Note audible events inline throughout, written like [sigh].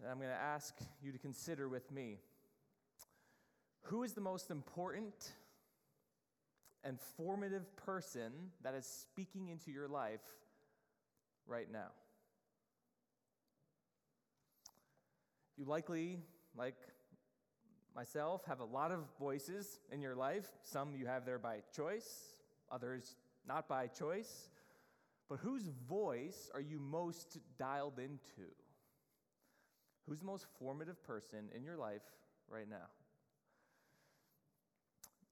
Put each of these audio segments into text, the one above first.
And I'm going to ask you to consider with me who is the most important and formative person that is speaking into your life right now? You likely, like myself, have a lot of voices in your life. Some you have there by choice, others not by choice. But whose voice are you most dialed into? Who's the most formative person in your life right now?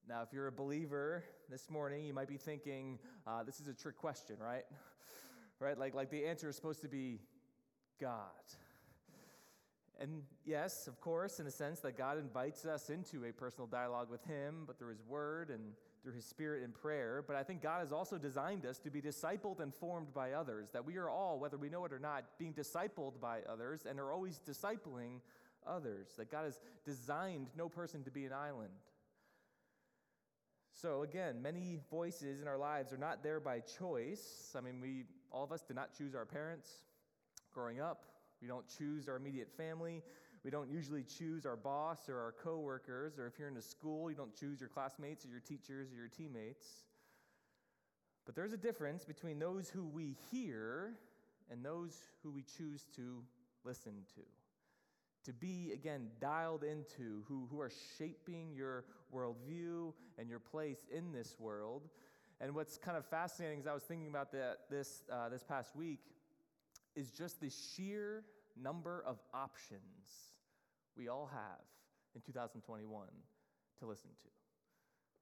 Now, if you're a believer this morning, you might be thinking, uh, this is a trick question, right? [laughs] right? Like, like the answer is supposed to be God. And yes, of course, in a sense that God invites us into a personal dialogue with Him, but through His Word and through His Spirit and prayer. But I think God has also designed us to be discipled and formed by others, that we are all, whether we know it or not, being discipled by others and are always discipling others, that God has designed no person to be an island. So again, many voices in our lives are not there by choice. I mean, we all of us did not choose our parents growing up. We don't choose our immediate family. We don't usually choose our boss or our coworkers, or if you're in a school, you don't choose your classmates or your teachers or your teammates. But there's a difference between those who we hear and those who we choose to listen to. To be, again, dialed into, who, who are shaping your worldview and your place in this world. And what's kind of fascinating as I was thinking about that this, uh, this past week is just the sheer number of options we all have in 2021 to listen to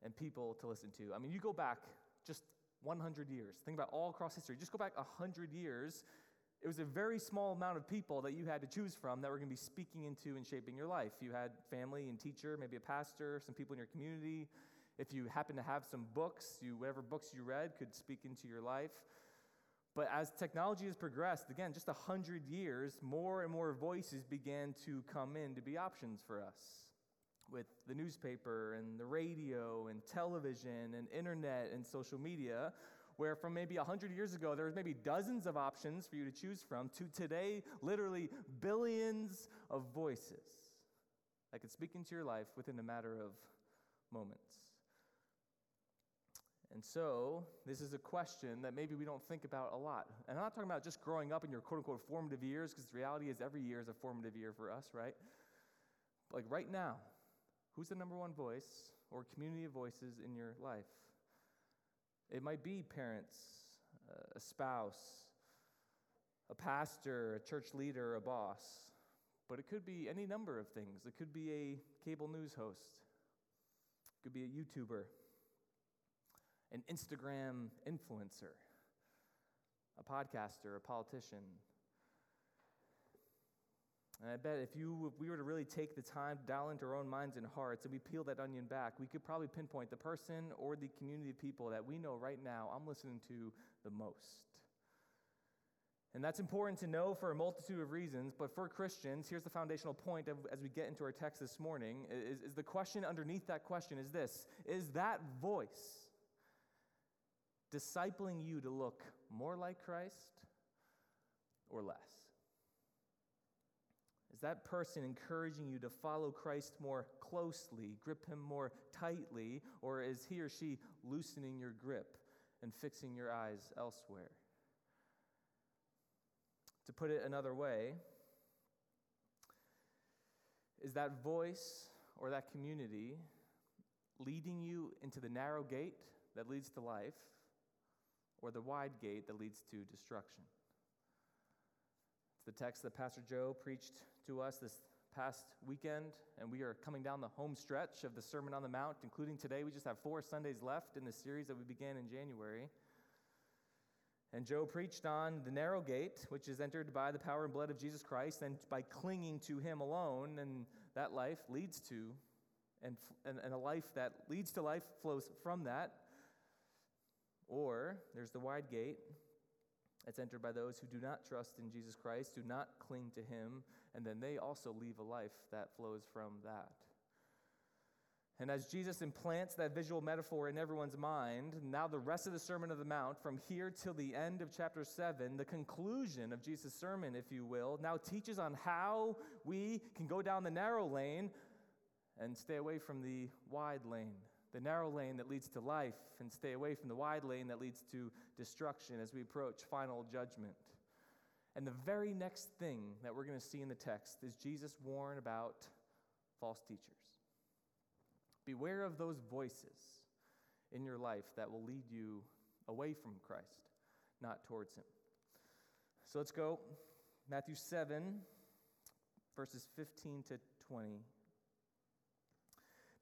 and people to listen to. I mean, you go back just 100 years, think about all across history, just go back 100 years. It was a very small amount of people that you had to choose from that were going to be speaking into and shaping your life. You had family and teacher, maybe a pastor, some people in your community. If you happen to have some books, you, whatever books you read could speak into your life. But as technology has progressed, again, just 100 years, more and more voices began to come in to be options for us with the newspaper and the radio and television and internet and social media, where from maybe 100 years ago, there was maybe dozens of options for you to choose from, to today, literally billions of voices that could speak into your life within a matter of moments. And so, this is a question that maybe we don't think about a lot. And I'm not talking about just growing up in your quote unquote formative years, because the reality is every year is a formative year for us, right? Like right now, who's the number one voice or community of voices in your life? It might be parents, a spouse, a pastor, a church leader, a boss, but it could be any number of things. It could be a cable news host, it could be a YouTuber an Instagram influencer, a podcaster, a politician. And I bet if, you, if we were to really take the time to dial into our own minds and hearts and we peel that onion back, we could probably pinpoint the person or the community of people that we know right now I'm listening to the most. And that's important to know for a multitude of reasons, but for Christians, here's the foundational point of, as we get into our text this morning is, is the question underneath that question is this Is that voice discipling you to look more like Christ or less? Is that person encouraging you to follow Christ more closely, grip him more tightly, or is he or she loosening your grip and fixing your eyes elsewhere? To put it another way, is that voice or that community leading you into the narrow gate that leads to life, or the wide gate that leads to destruction. It's the text that Pastor Joe preached to us this past weekend, and we are coming down the home stretch of the Sermon on the Mount, including today. We just have four Sundays left in the series that we began in January. And Joe preached on the narrow gate, which is entered by the power and blood of Jesus Christ, and by clinging to Him alone, and that life leads to, and, and, a life that leads to life flows from that. Or there's the wide gate that's entered by those who do not trust in Jesus Christ, do not cling to Him, and then they also leave a life that flows from that. And as Jesus implants that visual metaphor in everyone's mind, now the rest of the Sermon of the Mount, from here till the end of chapter 7, the conclusion of Jesus' sermon, if you will, now teaches on how we can go down the narrow lane and stay away from the wide lane. The narrow lane that leads to life, and stay away from the wide lane that leads to destruction as we approach final judgment. And the very next thing that we're going to see in the text is Jesus warn about false teachers. Beware of those voices in your life that will lead you away from Christ, not towards Him. So let's go. Matthew 7, verses 15 to 20.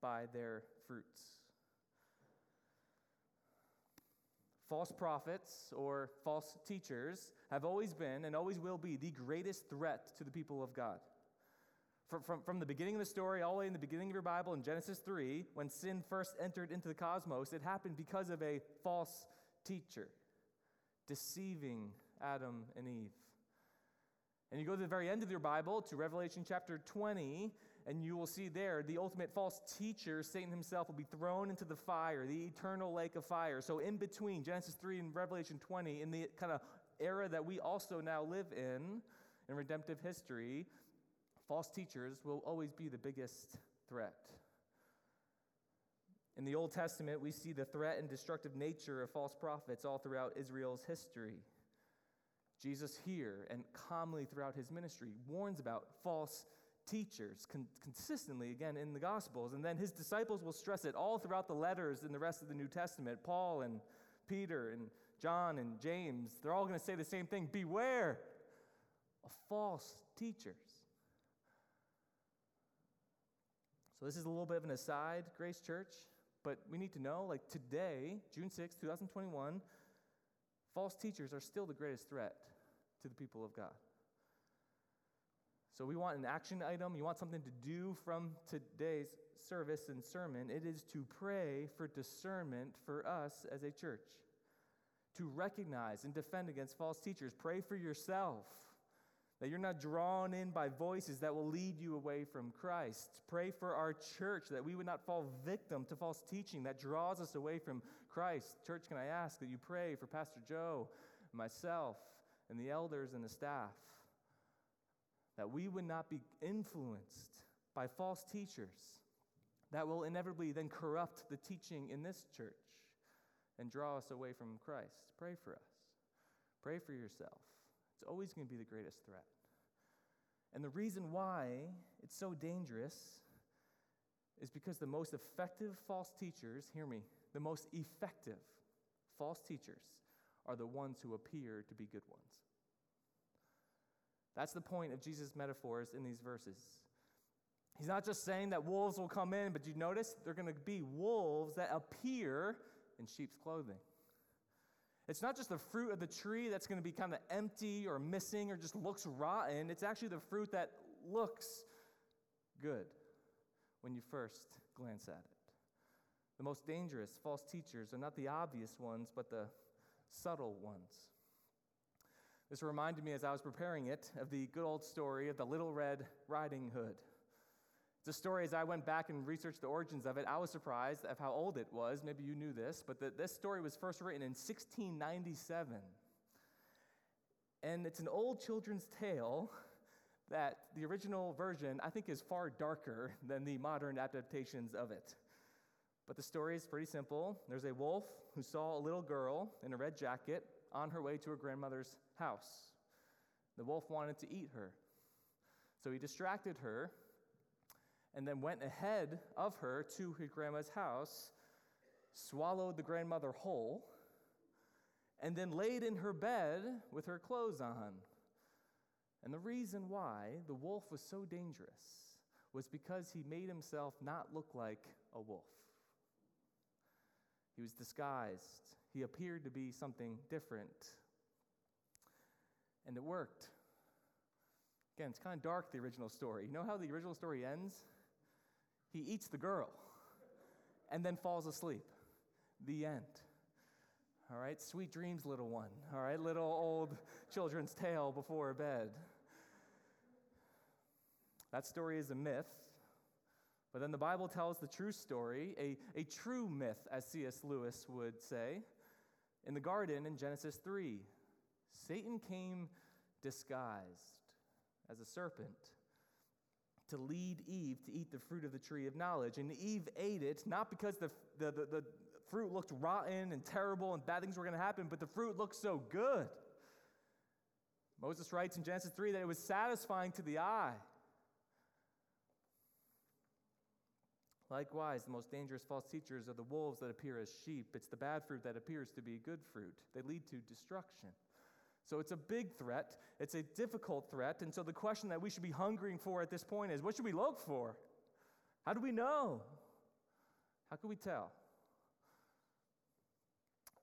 by their fruits. False prophets or false teachers have always been and always will be the greatest threat to the people of God. From, from, from the beginning of the story, all the way in the beginning of your Bible in Genesis 3, when sin first entered into the cosmos, it happened because of a false teacher deceiving Adam and Eve. And you go to the very end of your Bible to Revelation chapter 20, and you will see there the ultimate false teacher, Satan himself, will be thrown into the fire, the eternal lake of fire. So, in between Genesis 3 and Revelation 20, in the kind of era that we also now live in, in redemptive history, false teachers will always be the biggest threat. In the Old Testament, we see the threat and destructive nature of false prophets all throughout Israel's history. Jesus, here and calmly throughout his ministry, warns about false teachers con- consistently, again, in the Gospels. And then his disciples will stress it all throughout the letters in the rest of the New Testament. Paul and Peter and John and James, they're all going to say the same thing beware of false teachers. So, this is a little bit of an aside, Grace Church, but we need to know like today, June 6, 2021, false teachers are still the greatest threat to the people of God. So, we want an action item. You want something to do from today's service and sermon. It is to pray for discernment for us as a church, to recognize and defend against false teachers. Pray for yourself that you're not drawn in by voices that will lead you away from Christ. Pray for our church that we would not fall victim to false teaching that draws us away from Christ. Church, can I ask that you pray for Pastor Joe, myself, and the elders and the staff that we would not be influenced by false teachers that will inevitably then corrupt the teaching in this church and draw us away from Christ. Pray for us. Pray for yourself. It's always going to be the greatest threat. And the reason why it's so dangerous is because the most effective false teachers, hear me, the most effective false teachers are the ones who appear to be good ones. That's the point of Jesus' metaphors in these verses. He's not just saying that wolves will come in, but you notice they're going to be wolves that appear in sheep's clothing. It's not just the fruit of the tree that's going to be kind of empty or missing or just looks rotten. It's actually the fruit that looks good when you first glance at it. The most dangerous false teachers are not the obvious ones, but the subtle ones. This reminded me as I was preparing it of the good old story of the Little Red Riding Hood. The story, as I went back and researched the origins of it, I was surprised of how old it was. Maybe you knew this, but the, this story was first written in 1697. And it's an old children's tale that the original version, I think, is far darker than the modern adaptations of it. But the story is pretty simple. There's a wolf who saw a little girl in a red jacket on her way to her grandmother's house. The wolf wanted to eat her. So he distracted her and then went ahead of her to her grandma's house, swallowed the grandmother whole, and then laid in her bed with her clothes on. And the reason why the wolf was so dangerous was because he made himself not look like a wolf. He was disguised, he appeared to be something different. And it worked. Again, it's kind of dark, the original story. You know how the original story ends? He eats the girl and then falls asleep. The end. All right, sweet dreams, little one. All right, little old children's tale before bed. That story is a myth, but then the Bible tells the true story, a, a true myth, as C.S. Lewis would say. In the garden in Genesis 3, Satan came disguised as a serpent to lead Eve to eat the fruit of the tree of knowledge. And Eve ate it, not because the, the, the, the fruit looked rotten and terrible and bad things were going to happen, but the fruit looked so good. Moses writes in Genesis 3 that it was satisfying to the eye. Likewise, the most dangerous false teachers are the wolves that appear as sheep. It's the bad fruit that appears to be good fruit. They lead to destruction. So it's a big threat, it's a difficult threat. And so the question that we should be hungering for at this point is what should we look for? How do we know? How can we tell?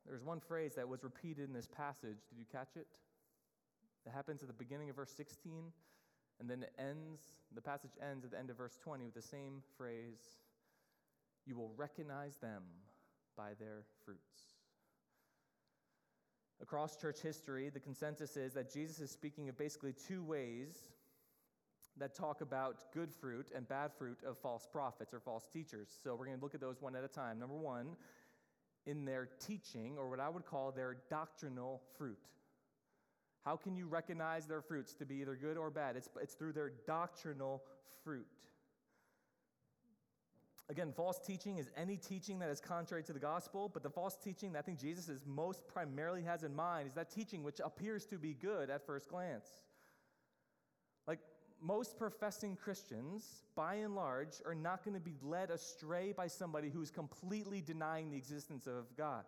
There's one phrase that was repeated in this passage. Did you catch it? It happens at the beginning of verse 16, and then it ends, the passage ends at the end of verse 20 with the same phrase You will recognize them by their fruits. Across church history, the consensus is that Jesus is speaking of basically two ways that talk about good fruit and bad fruit of false prophets or false teachers. So we're going to look at those one at a time. Number one, in their teaching, or what I would call their doctrinal fruit. How can you recognize their fruits to be either good or bad? It's, it's through their doctrinal fruit. Again, false teaching is any teaching that is contrary to the gospel, but the false teaching that I think Jesus is most primarily has in mind is that teaching which appears to be good at first glance. Like most professing Christians, by and large, are not going to be led astray by somebody who's completely denying the existence of God.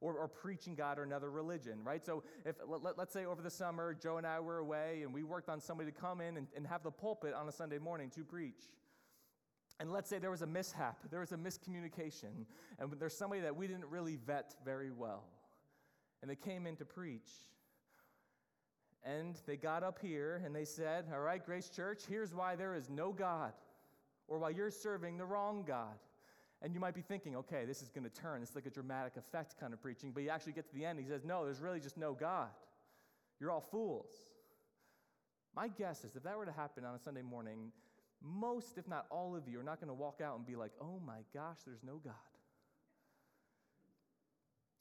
Or, or, preaching God or another religion, right? So, if let, us say over the summer, Joe and I were away and we worked on somebody to come in and, and have the pulpit on a Sunday morning to preach. And let's say there was a mishap, there was a miscommunication, and there's somebody that we didn't really vet very well. And they came in to preach. And they got up here and they said, All right, Grace Church, here's why there is no God, or why you're serving the wrong God. And you might be thinking, okay, this is going to turn. It's like a dramatic effect kind of preaching. But you actually get to the end, he says, No, there's really just no God. You're all fools. My guess is if that were to happen on a Sunday morning, most, if not all of you, are not going to walk out and be like, oh my gosh, there's no God.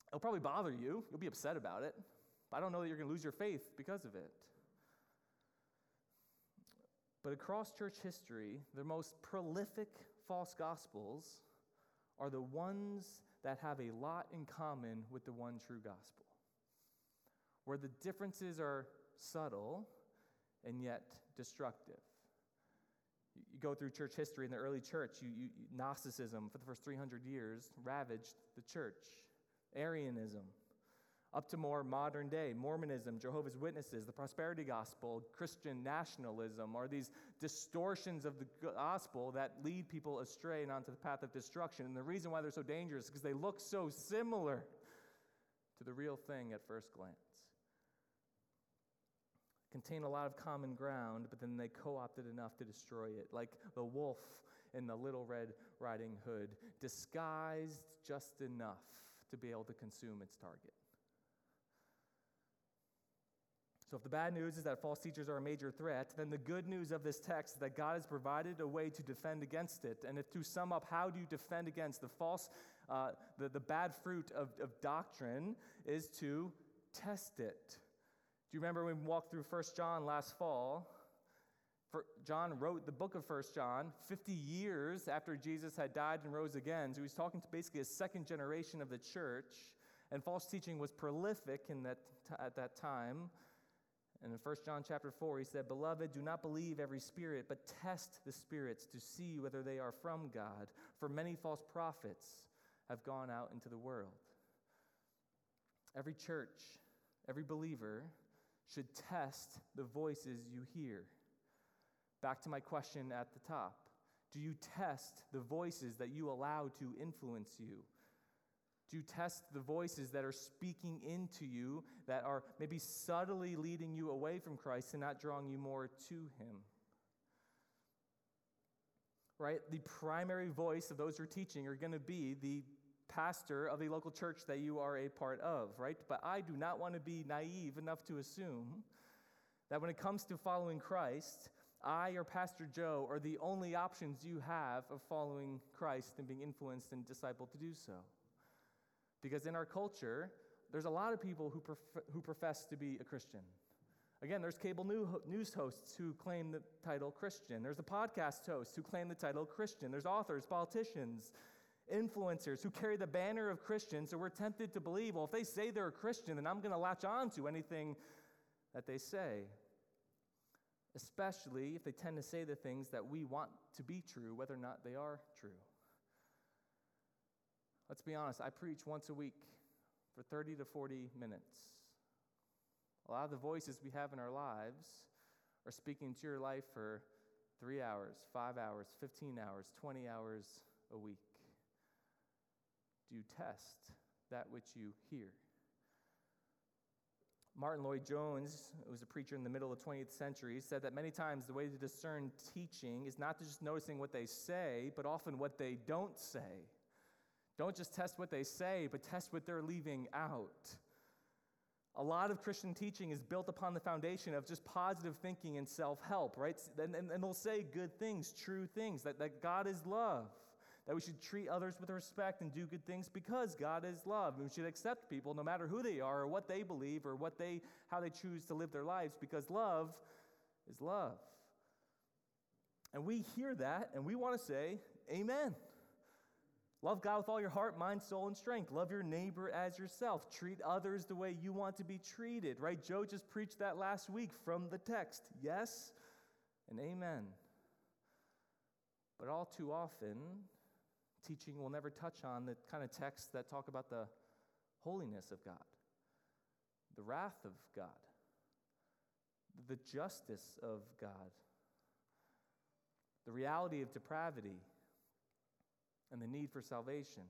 It'll probably bother you. You'll be upset about it. But I don't know that you're going to lose your faith because of it. But across church history, the most prolific false gospels are the ones that have a lot in common with the one true gospel, where the differences are subtle and yet destructive. You go through church history in the early church, you, you, Gnosticism for the first 300 years ravaged the church, Arianism, up to more modern day, Mormonism, Jehovah's Witnesses, the prosperity gospel, Christian nationalism are these distortions of the gospel that lead people astray and onto the path of destruction. And the reason why they're so dangerous is because they look so similar to the real thing at first glance contain a lot of common ground, but then they co opted enough to destroy it, like the wolf in the Little Red Riding Hood, disguised just enough to be able to consume its target. So, if the bad news is that false teachers are a major threat, then the good news of this text is that God has provided a way to defend against it. And if to sum up, how do you defend against the false, uh, the, the bad fruit of, of doctrine, is to test it. Do you remember when we walked through 1 John last fall? John wrote the book of 1 John 50 years after Jesus had died and rose again. So he's talking to basically a second generation of the church. And false teaching was prolific in that at that time. And in 1 John chapter 4, he said, Beloved, do not believe every spirit, but test the spirits to see whether they are from God. For many false prophets have gone out into the world. Every church, every believer should test the voices you hear. Back to my question at the top Do you test the voices that you allow to influence you? Do you test the voices that are speaking into you, that are maybe subtly leading you away from Christ and not drawing you more to Him? Right? The primary voice of those who are teaching are going to be the pastor of the local church that you are a part of, right? But I do not want to be naive enough to assume that when it comes to following Christ, I or Pastor Joe are the only options you have of following Christ and being influenced and discipled to do so. Because in our culture, there's a lot of people who, prof- who profess to be a Christian. Again, there's cable news hosts who claim the title Christian. There's the podcast hosts who claim the title Christian. There's authors, politicians, influencers who carry the banner of Christians. So we're tempted to believe, well, if they say they're a Christian, then I'm going to latch on to anything that they say. Especially if they tend to say the things that we want to be true, whether or not they are true. Let's be honest, I preach once a week for 30 to 40 minutes. A lot of the voices we have in our lives are speaking to your life for three hours, five hours, 15 hours, 20 hours a week. Do you test that which you hear? Martyn Lloyd-Jones, who was a preacher in the middle of the 20th century, said that many times the way to discern teaching is not just noticing what they say, but often what they don't say. Don't just test what they say, but test what they're leaving out. A lot of Christian teaching is built upon the foundation of just positive thinking and self help, right? And, and, and, they'll say good things, true things, that, that God is love, that we should treat others with respect and do good things because God is love. We should accept people no matter who they are or what they believe or what they, how they choose to live their lives because love is love. And we hear that and we want to say, Amen. Love God with all your heart, mind, soul, and strength. Love your neighbor as yourself. Treat others the way you want to be treated, right? Joe just preached that last week from the text. Yes and amen. But all too often, teaching will never touch on the kind of texts that talk about the holiness of God, the wrath of God, the justice of God, the reality of depravity and the need for salvation.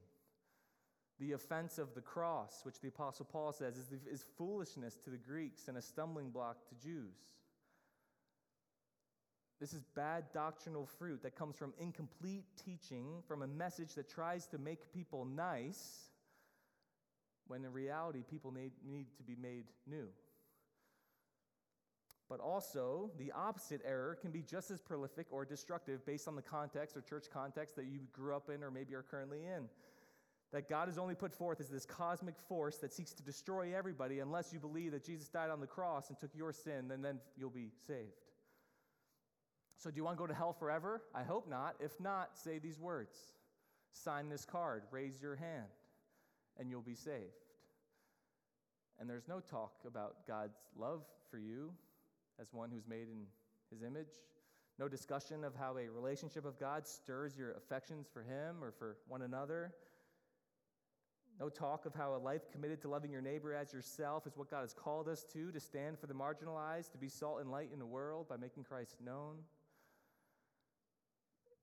The offense of the cross, which the Apostle Paul says is, is foolishness to the Greeks and a stumbling block to Jews. This is bad doctrinal fruit that comes from incomplete teaching, from a message that tries to make people nice, when in reality, people need, need to be made new. But also, the opposite error can be just as prolific or destructive based on the context or church context that you grew up in or maybe are currently in. That God is only put forth as this cosmic force that seeks to destroy everybody unless you believe that Jesus died on the cross and took your sin, and then you'll be saved. So, do you want to go to hell forever? I hope not. If not, say these words Sign this card, raise your hand, and you'll be saved. And there's no talk about God's love for you as one who's made in his image. No discussion of how a relationship of God stirs your affections for him or for one another. No talk of how a life committed to loving your neighbor as yourself is what God has called us to, to stand for the marginalized, to be salt and light in the world by making Christ known.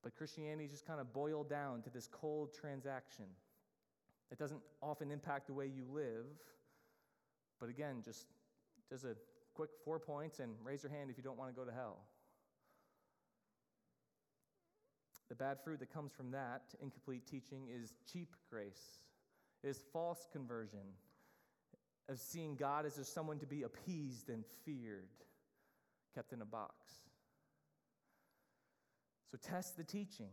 But Christianity is just kind of boiled down to this cold transaction. It doesn't often impact the way you live, but again, just does a quick four points and raise your hand if you don't want to go to hell. The bad fruit that comes from that incomplete teaching is cheap grace, is false conversion, of seeing God as just someone to be appeased and feared, kept in a box. So test the teaching.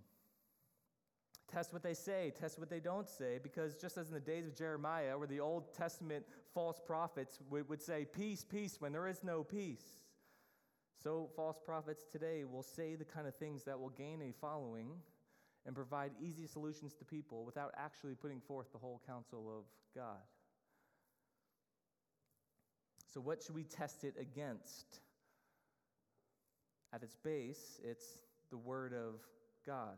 Test what they say, test what they don't say, because just as in the days of Jeremiah, where the Old Testament false prophets would, say, Peace, peace, when there is no peace, so false prophets today will say the kind of things that will gain a following and provide easy solutions to people without actually putting forth the whole counsel of God. So, what should we test it against? At its base, it's the Word of God.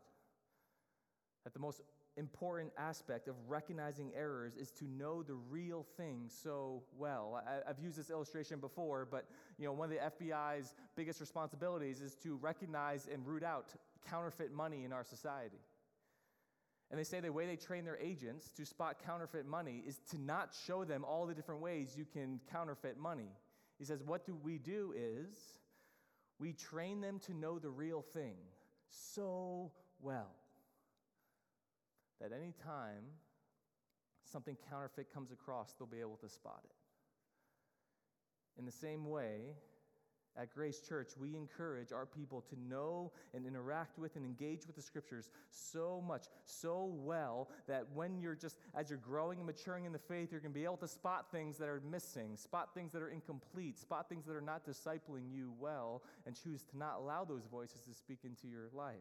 That the most important aspect of recognizing errors is to know the real thing so well. I, have used this illustration before, but you know, one of the FBI's biggest responsibilities is to recognize and root out counterfeit money in our society. And they say the way they train their agents to spot counterfeit money is to not show them all the different ways you can counterfeit money. He says, What do we do is we train them to know the real thing so well that any time something counterfeit comes across, they'll be able to spot it. In the same way, at Grace Church, we encourage our people to know and interact with and engage with the scriptures so much, so well, that when you're just, as you're growing and maturing in the faith, you're going to be able to spot things that are missing, spot things that are incomplete, spot things that are not discipling you well, and choose to not allow those voices to speak into your life.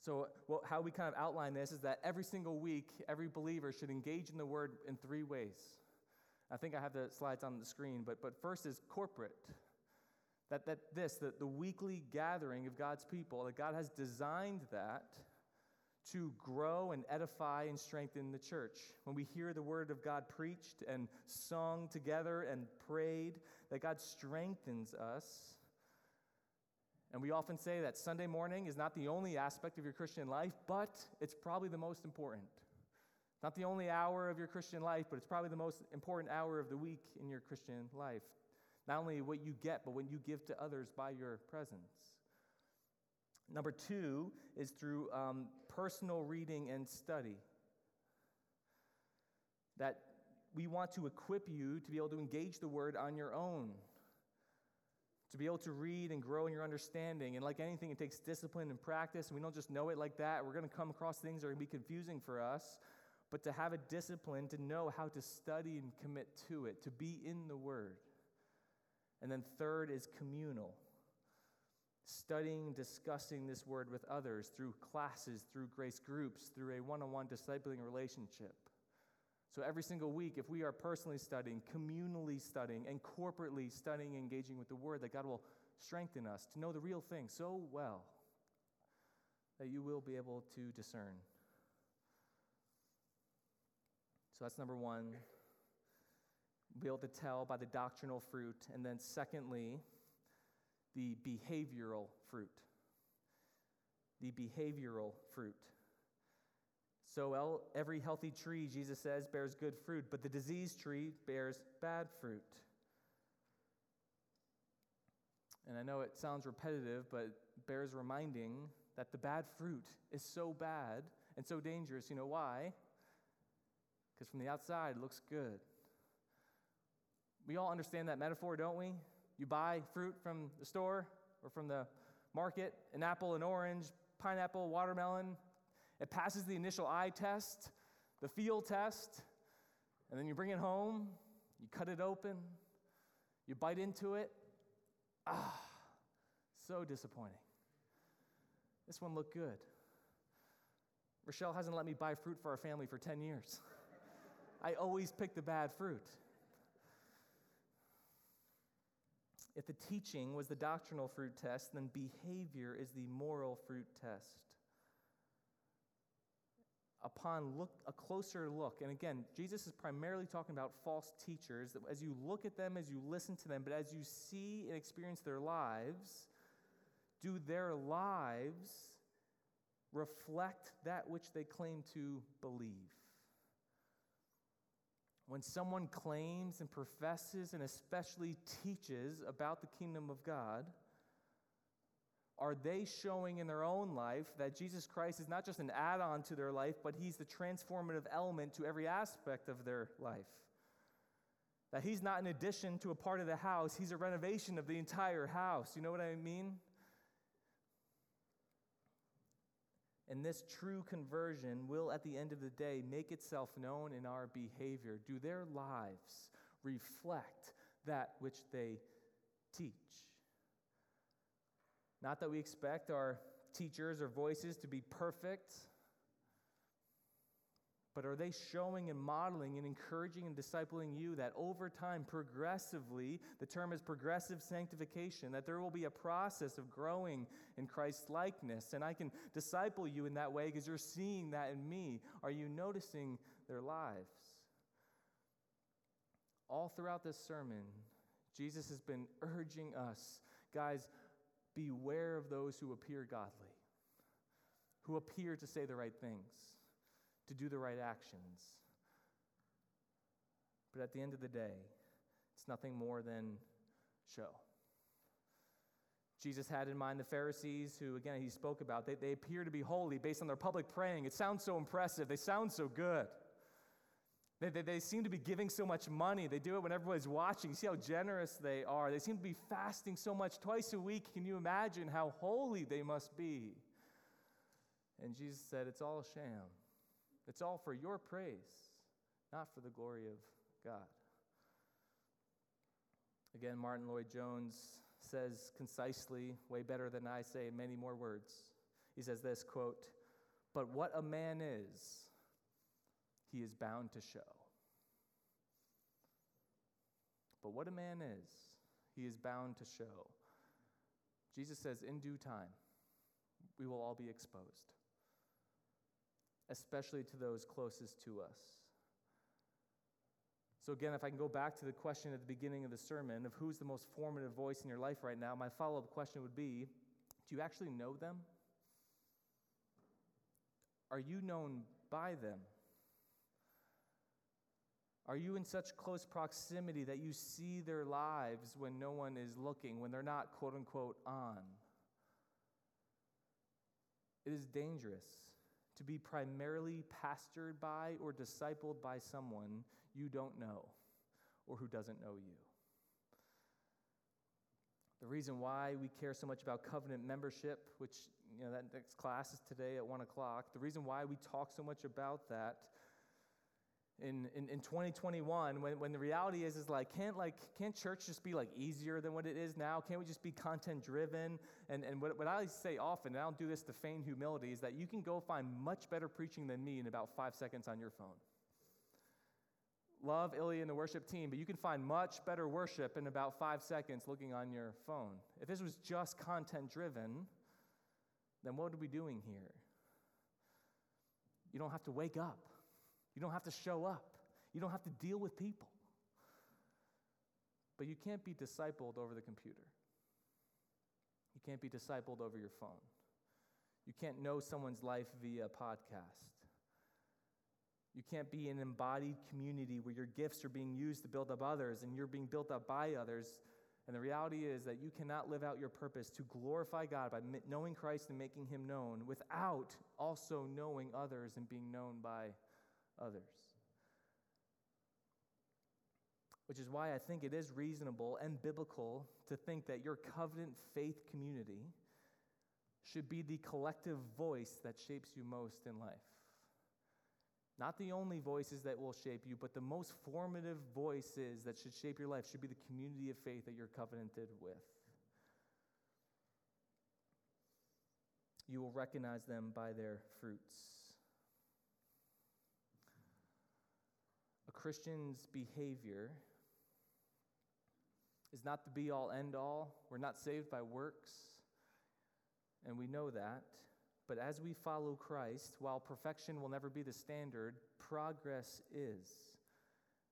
So, well, how we kind of outline this is that every single week, every believer should engage in the word in three ways. I think I have the slides on the screen, but, but first is corporate. That, that this, the, the weekly gathering of God's people, that God has designed that to grow and edify and strengthen the church. When we hear the word of God preached and sung together and prayed, that God strengthens us. And we often say that Sunday morning is not the only aspect of your Christian life, but it's probably the most important. Not the only hour of your Christian life, but it's probably the most important hour of the week in your Christian life. Not only what you get, but what you give to others by your presence. Number two is through um, personal reading and study. That we want to equip you to be able to engage the word on your own, to be able to read and grow in your understanding. And like anything, it takes discipline and practice, and we don't just know it like that. We're going to come across things that are going to be confusing for us but to have a discipline to know how to study and commit to it, to be in the Word. And then third is communal. Studying, discussing this word with others through classes, through grace groups, through a one on one discipling relationship. So every single week, if we are personally studying, communally studying, and corporately studying, engaging with the word, that God will strengthen us to know the real thing so well that you will be able to discern. That's number one. Be able to tell by the doctrinal fruit. And then, secondly, the behavioral fruit. The behavioral fruit. So, every healthy tree, Jesus says, bears good fruit, but the diseased tree bears bad fruit. And I know it sounds repetitive, but bears reminding that the bad fruit is so bad and so dangerous. You know why? Because from the outside it looks good. We all understand that metaphor, don't we? You buy fruit from the store or from the market an apple, an orange, pineapple, watermelon. It passes the initial eye test, the feel test, and then you bring it home, you cut it open, you bite into it. Ah, so disappointing. This one looked good. Rochelle hasn't let me buy fruit for our family for 10 years. [laughs] I always pick the bad fruit. If the teaching was the doctrinal fruit test, then behavior is the moral fruit test. Upon look, a closer look, and again, Jesus is primarily talking about false teachers. As you look at them, as you listen to them, but as you see and experience their lives, do their lives reflect that which they claim to believe? When someone claims and professes and especially teaches about the kingdom of God, are they showing in their own life that Jesus Christ is not just an add on to their life, but he's the transformative element to every aspect of their life? That he's not an addition to a part of the house, he's a renovation of the entire house. You know what I mean? And this true conversion will, at the end of the day, make itself known in our behavior. Do their lives reflect that which they teach? Not that we expect our teachers or voices to be perfect, But are they showing and modeling and encouraging and discipling you that over time, progressively, the term is progressive sanctification, that there will be a process of growing in Christ's likeness? And I can disciple you in that way because you're seeing that in me. Are you noticing their lives? All throughout this sermon, Jesus has been urging us, guys, beware of those who appear godly, who appear to say the right things to do the right actions. But at the end of the day, it's nothing more than show. Jesus had in mind the Pharisees, who, again, he spoke about. They, they appear to be holy based on their public praying. It sounds so impressive. They sound so good. They, they, they seem to be giving so much money. They do it when everybody's watching. See how generous they are. They seem to be fasting so much twice a week. Can you imagine how holy they must be? And Jesus said, It's all sham. It's all for your praise, not for the glory of God. Again, Martyn Lloyd-Jones says concisely, way better than I say in many more words. He says this quote, But what a man is, he is bound to show. But what a man is, he is bound to show. Jesus says, In due time, we will all be exposed especially to those closest to us. So, again, if I can go back to the question at the beginning of the sermon of who's the most formative voice in your life right now, my follow up question would be Do you actually know them? Are you known by them? Are you in such close proximity that you see their lives when no one is looking, when they're not quote unquote on? It is dangerous to be primarily pastored by or discipled by someone you don't know or who doesn't know you. The reason why we care so much about covenant membership, which you know that next class is today at one o'clock, the reason why we talk so much about that in, in, in 2021 when, when the reality is is like can't like can't church just be like easier than what it is now? Can't we just be content driven? And, and what, what i say often and i don't do this to feign humility is that you can go find much better preaching than me in about five seconds on your phone. Love ilya and the worship team but you can find much better worship in about five seconds looking on your phone. If this was just content driven then what are we doing here? You don't have to wake up you don't have to show up. You don't have to deal with people. But you can't be discipled over the computer. You can't be discipled over your phone. You can't know someone's life via podcast. You can't be an embodied community where your gifts are being used to build up others and you're being built up by others. And the reality is that you cannot live out your purpose to glorify God by knowing Christ and making him known without also knowing others and being known by others. Which is why I think it is reasonable and biblical to think that your covenant faith community should be the collective voice that shapes you most in life. Not the only voices that will shape you, but the most formative voices that should shape your life should be the community of faith that you're covenanted with. You will recognize them by their fruits. Christian's behavior is not the be all end all. We're not saved by works, and we know that. But as we follow Christ, while perfection will never be the standard, progress is.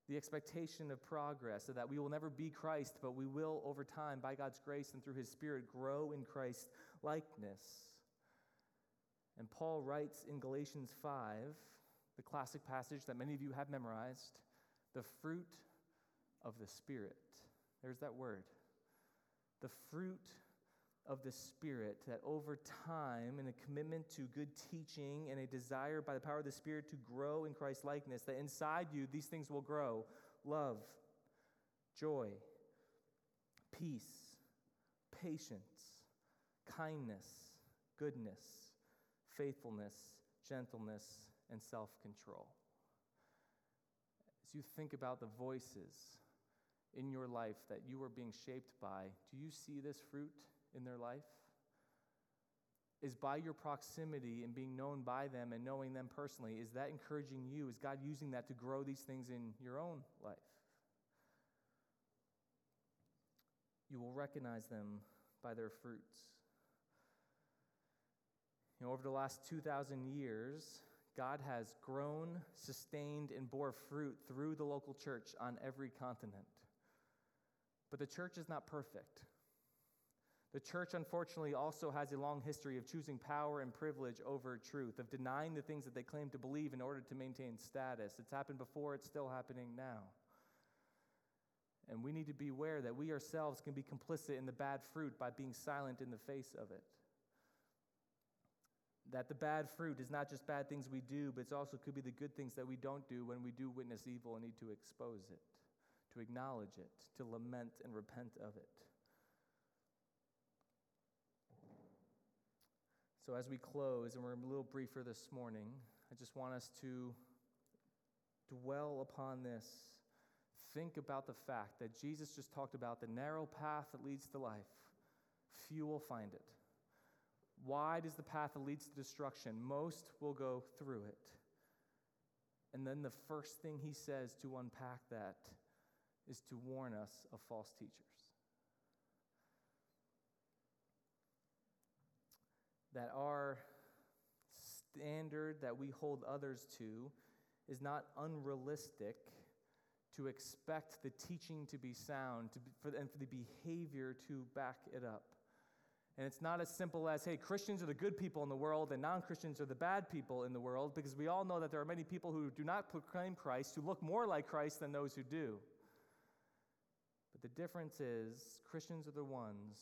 The expectation of progress, so that we will never be Christ, but we will, over time, by God's grace and through His Spirit, grow in Christ likeness. And Paul writes in Galatians 5 the classic passage that many of you have memorized the fruit of the Spirit. There's that word. The fruit of the Spirit, that over time, in a commitment to good teaching and a desire by the power of the Spirit to grow in Christ likeness, that inside you these things will grow love, joy, peace, patience, kindness, goodness, faithfulness, gentleness, and self control. As you think about the voices in your life that you are being shaped by, do you see this fruit in their life? is by your proximity and being known by them and knowing them personally, is that encouraging you? Is God using that to grow these things in your own life? You will recognize them by their fruits. You know, over the last 2,000 years, God has grown, sustained, and bore fruit through the local church on every continent. But the church is not perfect. The church, unfortunately, also has a long history of choosing power and privilege over truth, of denying the things that they claim to believe in order to maintain status. It's happened before, it's still happening now. And we need to be aware that we ourselves can be complicit in the bad fruit by being silent in the face of it. That the bad fruit is not just bad things we do, but it also could be the good things that we don't do when we do witness evil and need to expose it, to acknowledge it, to lament and repent of it. So, as we close, and we're a little briefer this morning, I just want us to dwell upon this. Think about the fact that Jesus just talked about the narrow path that leads to life. Few will find it. Wide is the path that leads to destruction. Most will go through it. And then the first thing he says to unpack that is to warn us of false teachers. that our standard that we hold others to is not unrealistic to expect the teaching to be sound to be, for, and for the behavior to back it up. And it's not as simple as, hey, Christians are the good people in the world and non Christians are the bad people in the world, because we all know that there are many people who do not proclaim Christ who look more like Christ than those who do. But the difference is, Christians are the ones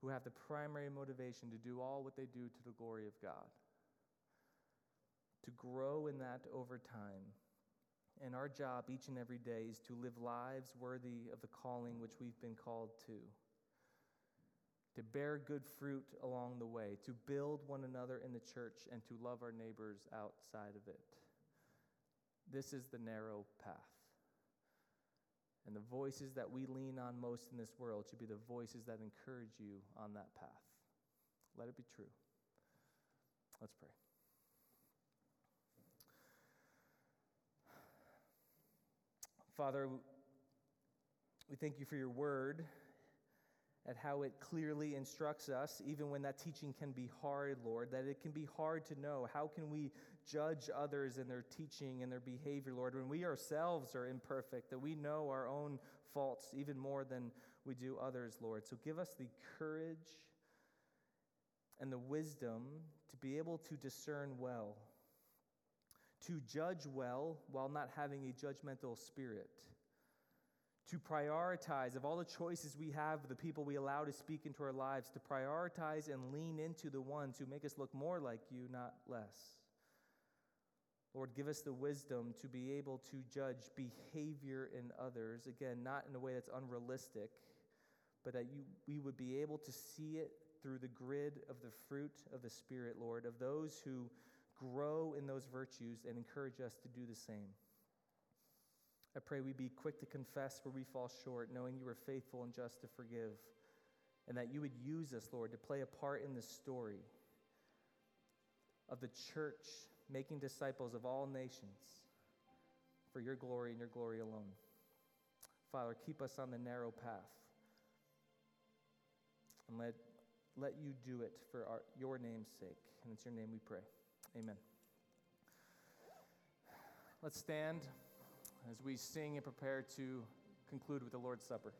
who have the primary motivation to do all what they do to the glory of God. To grow in that over time. And our job each and every day is to live lives worthy of the calling which we've been called to. To bear good fruit along the way, to build one another in the church, and to love our neighbors outside of it. This is the narrow path. And the voices that we lean on most in this world should be the voices that encourage you on that path. Let it be true. Let's pray. Father, we thank you for your word at how it clearly instructs us, even when that teaching can be hard, Lord, that it can be hard to know. How can we judge others in their teaching and their behavior, Lord, when we ourselves are imperfect, that we know our own faults even more than we do others, Lord? So give us the courage and the wisdom to be able to discern well, to judge well while not having a judgmental spirit to prioritize, of all the choices we have, the people we allow to speak into our lives, to prioritize and lean into the ones who make us look more like you, not less. Lord, give us the wisdom to be able to judge behavior in others, again, not in a way that's unrealistic, but that you, we would be able to see it through the grid of the fruit of the Spirit, Lord, of those who grow in those virtues and encourage us to do the same. I pray we be quick to confess where we fall short, knowing you are faithful and just to forgive, and that you would use us, Lord, to play a part in the story of the church making disciples of all nations for your glory and your glory alone. Father, keep us on the narrow path. And let, let you do it for our, your name's sake. And it's your name we pray. Amen. Let's stand as we sing and prepare to conclude with the Lord's Supper.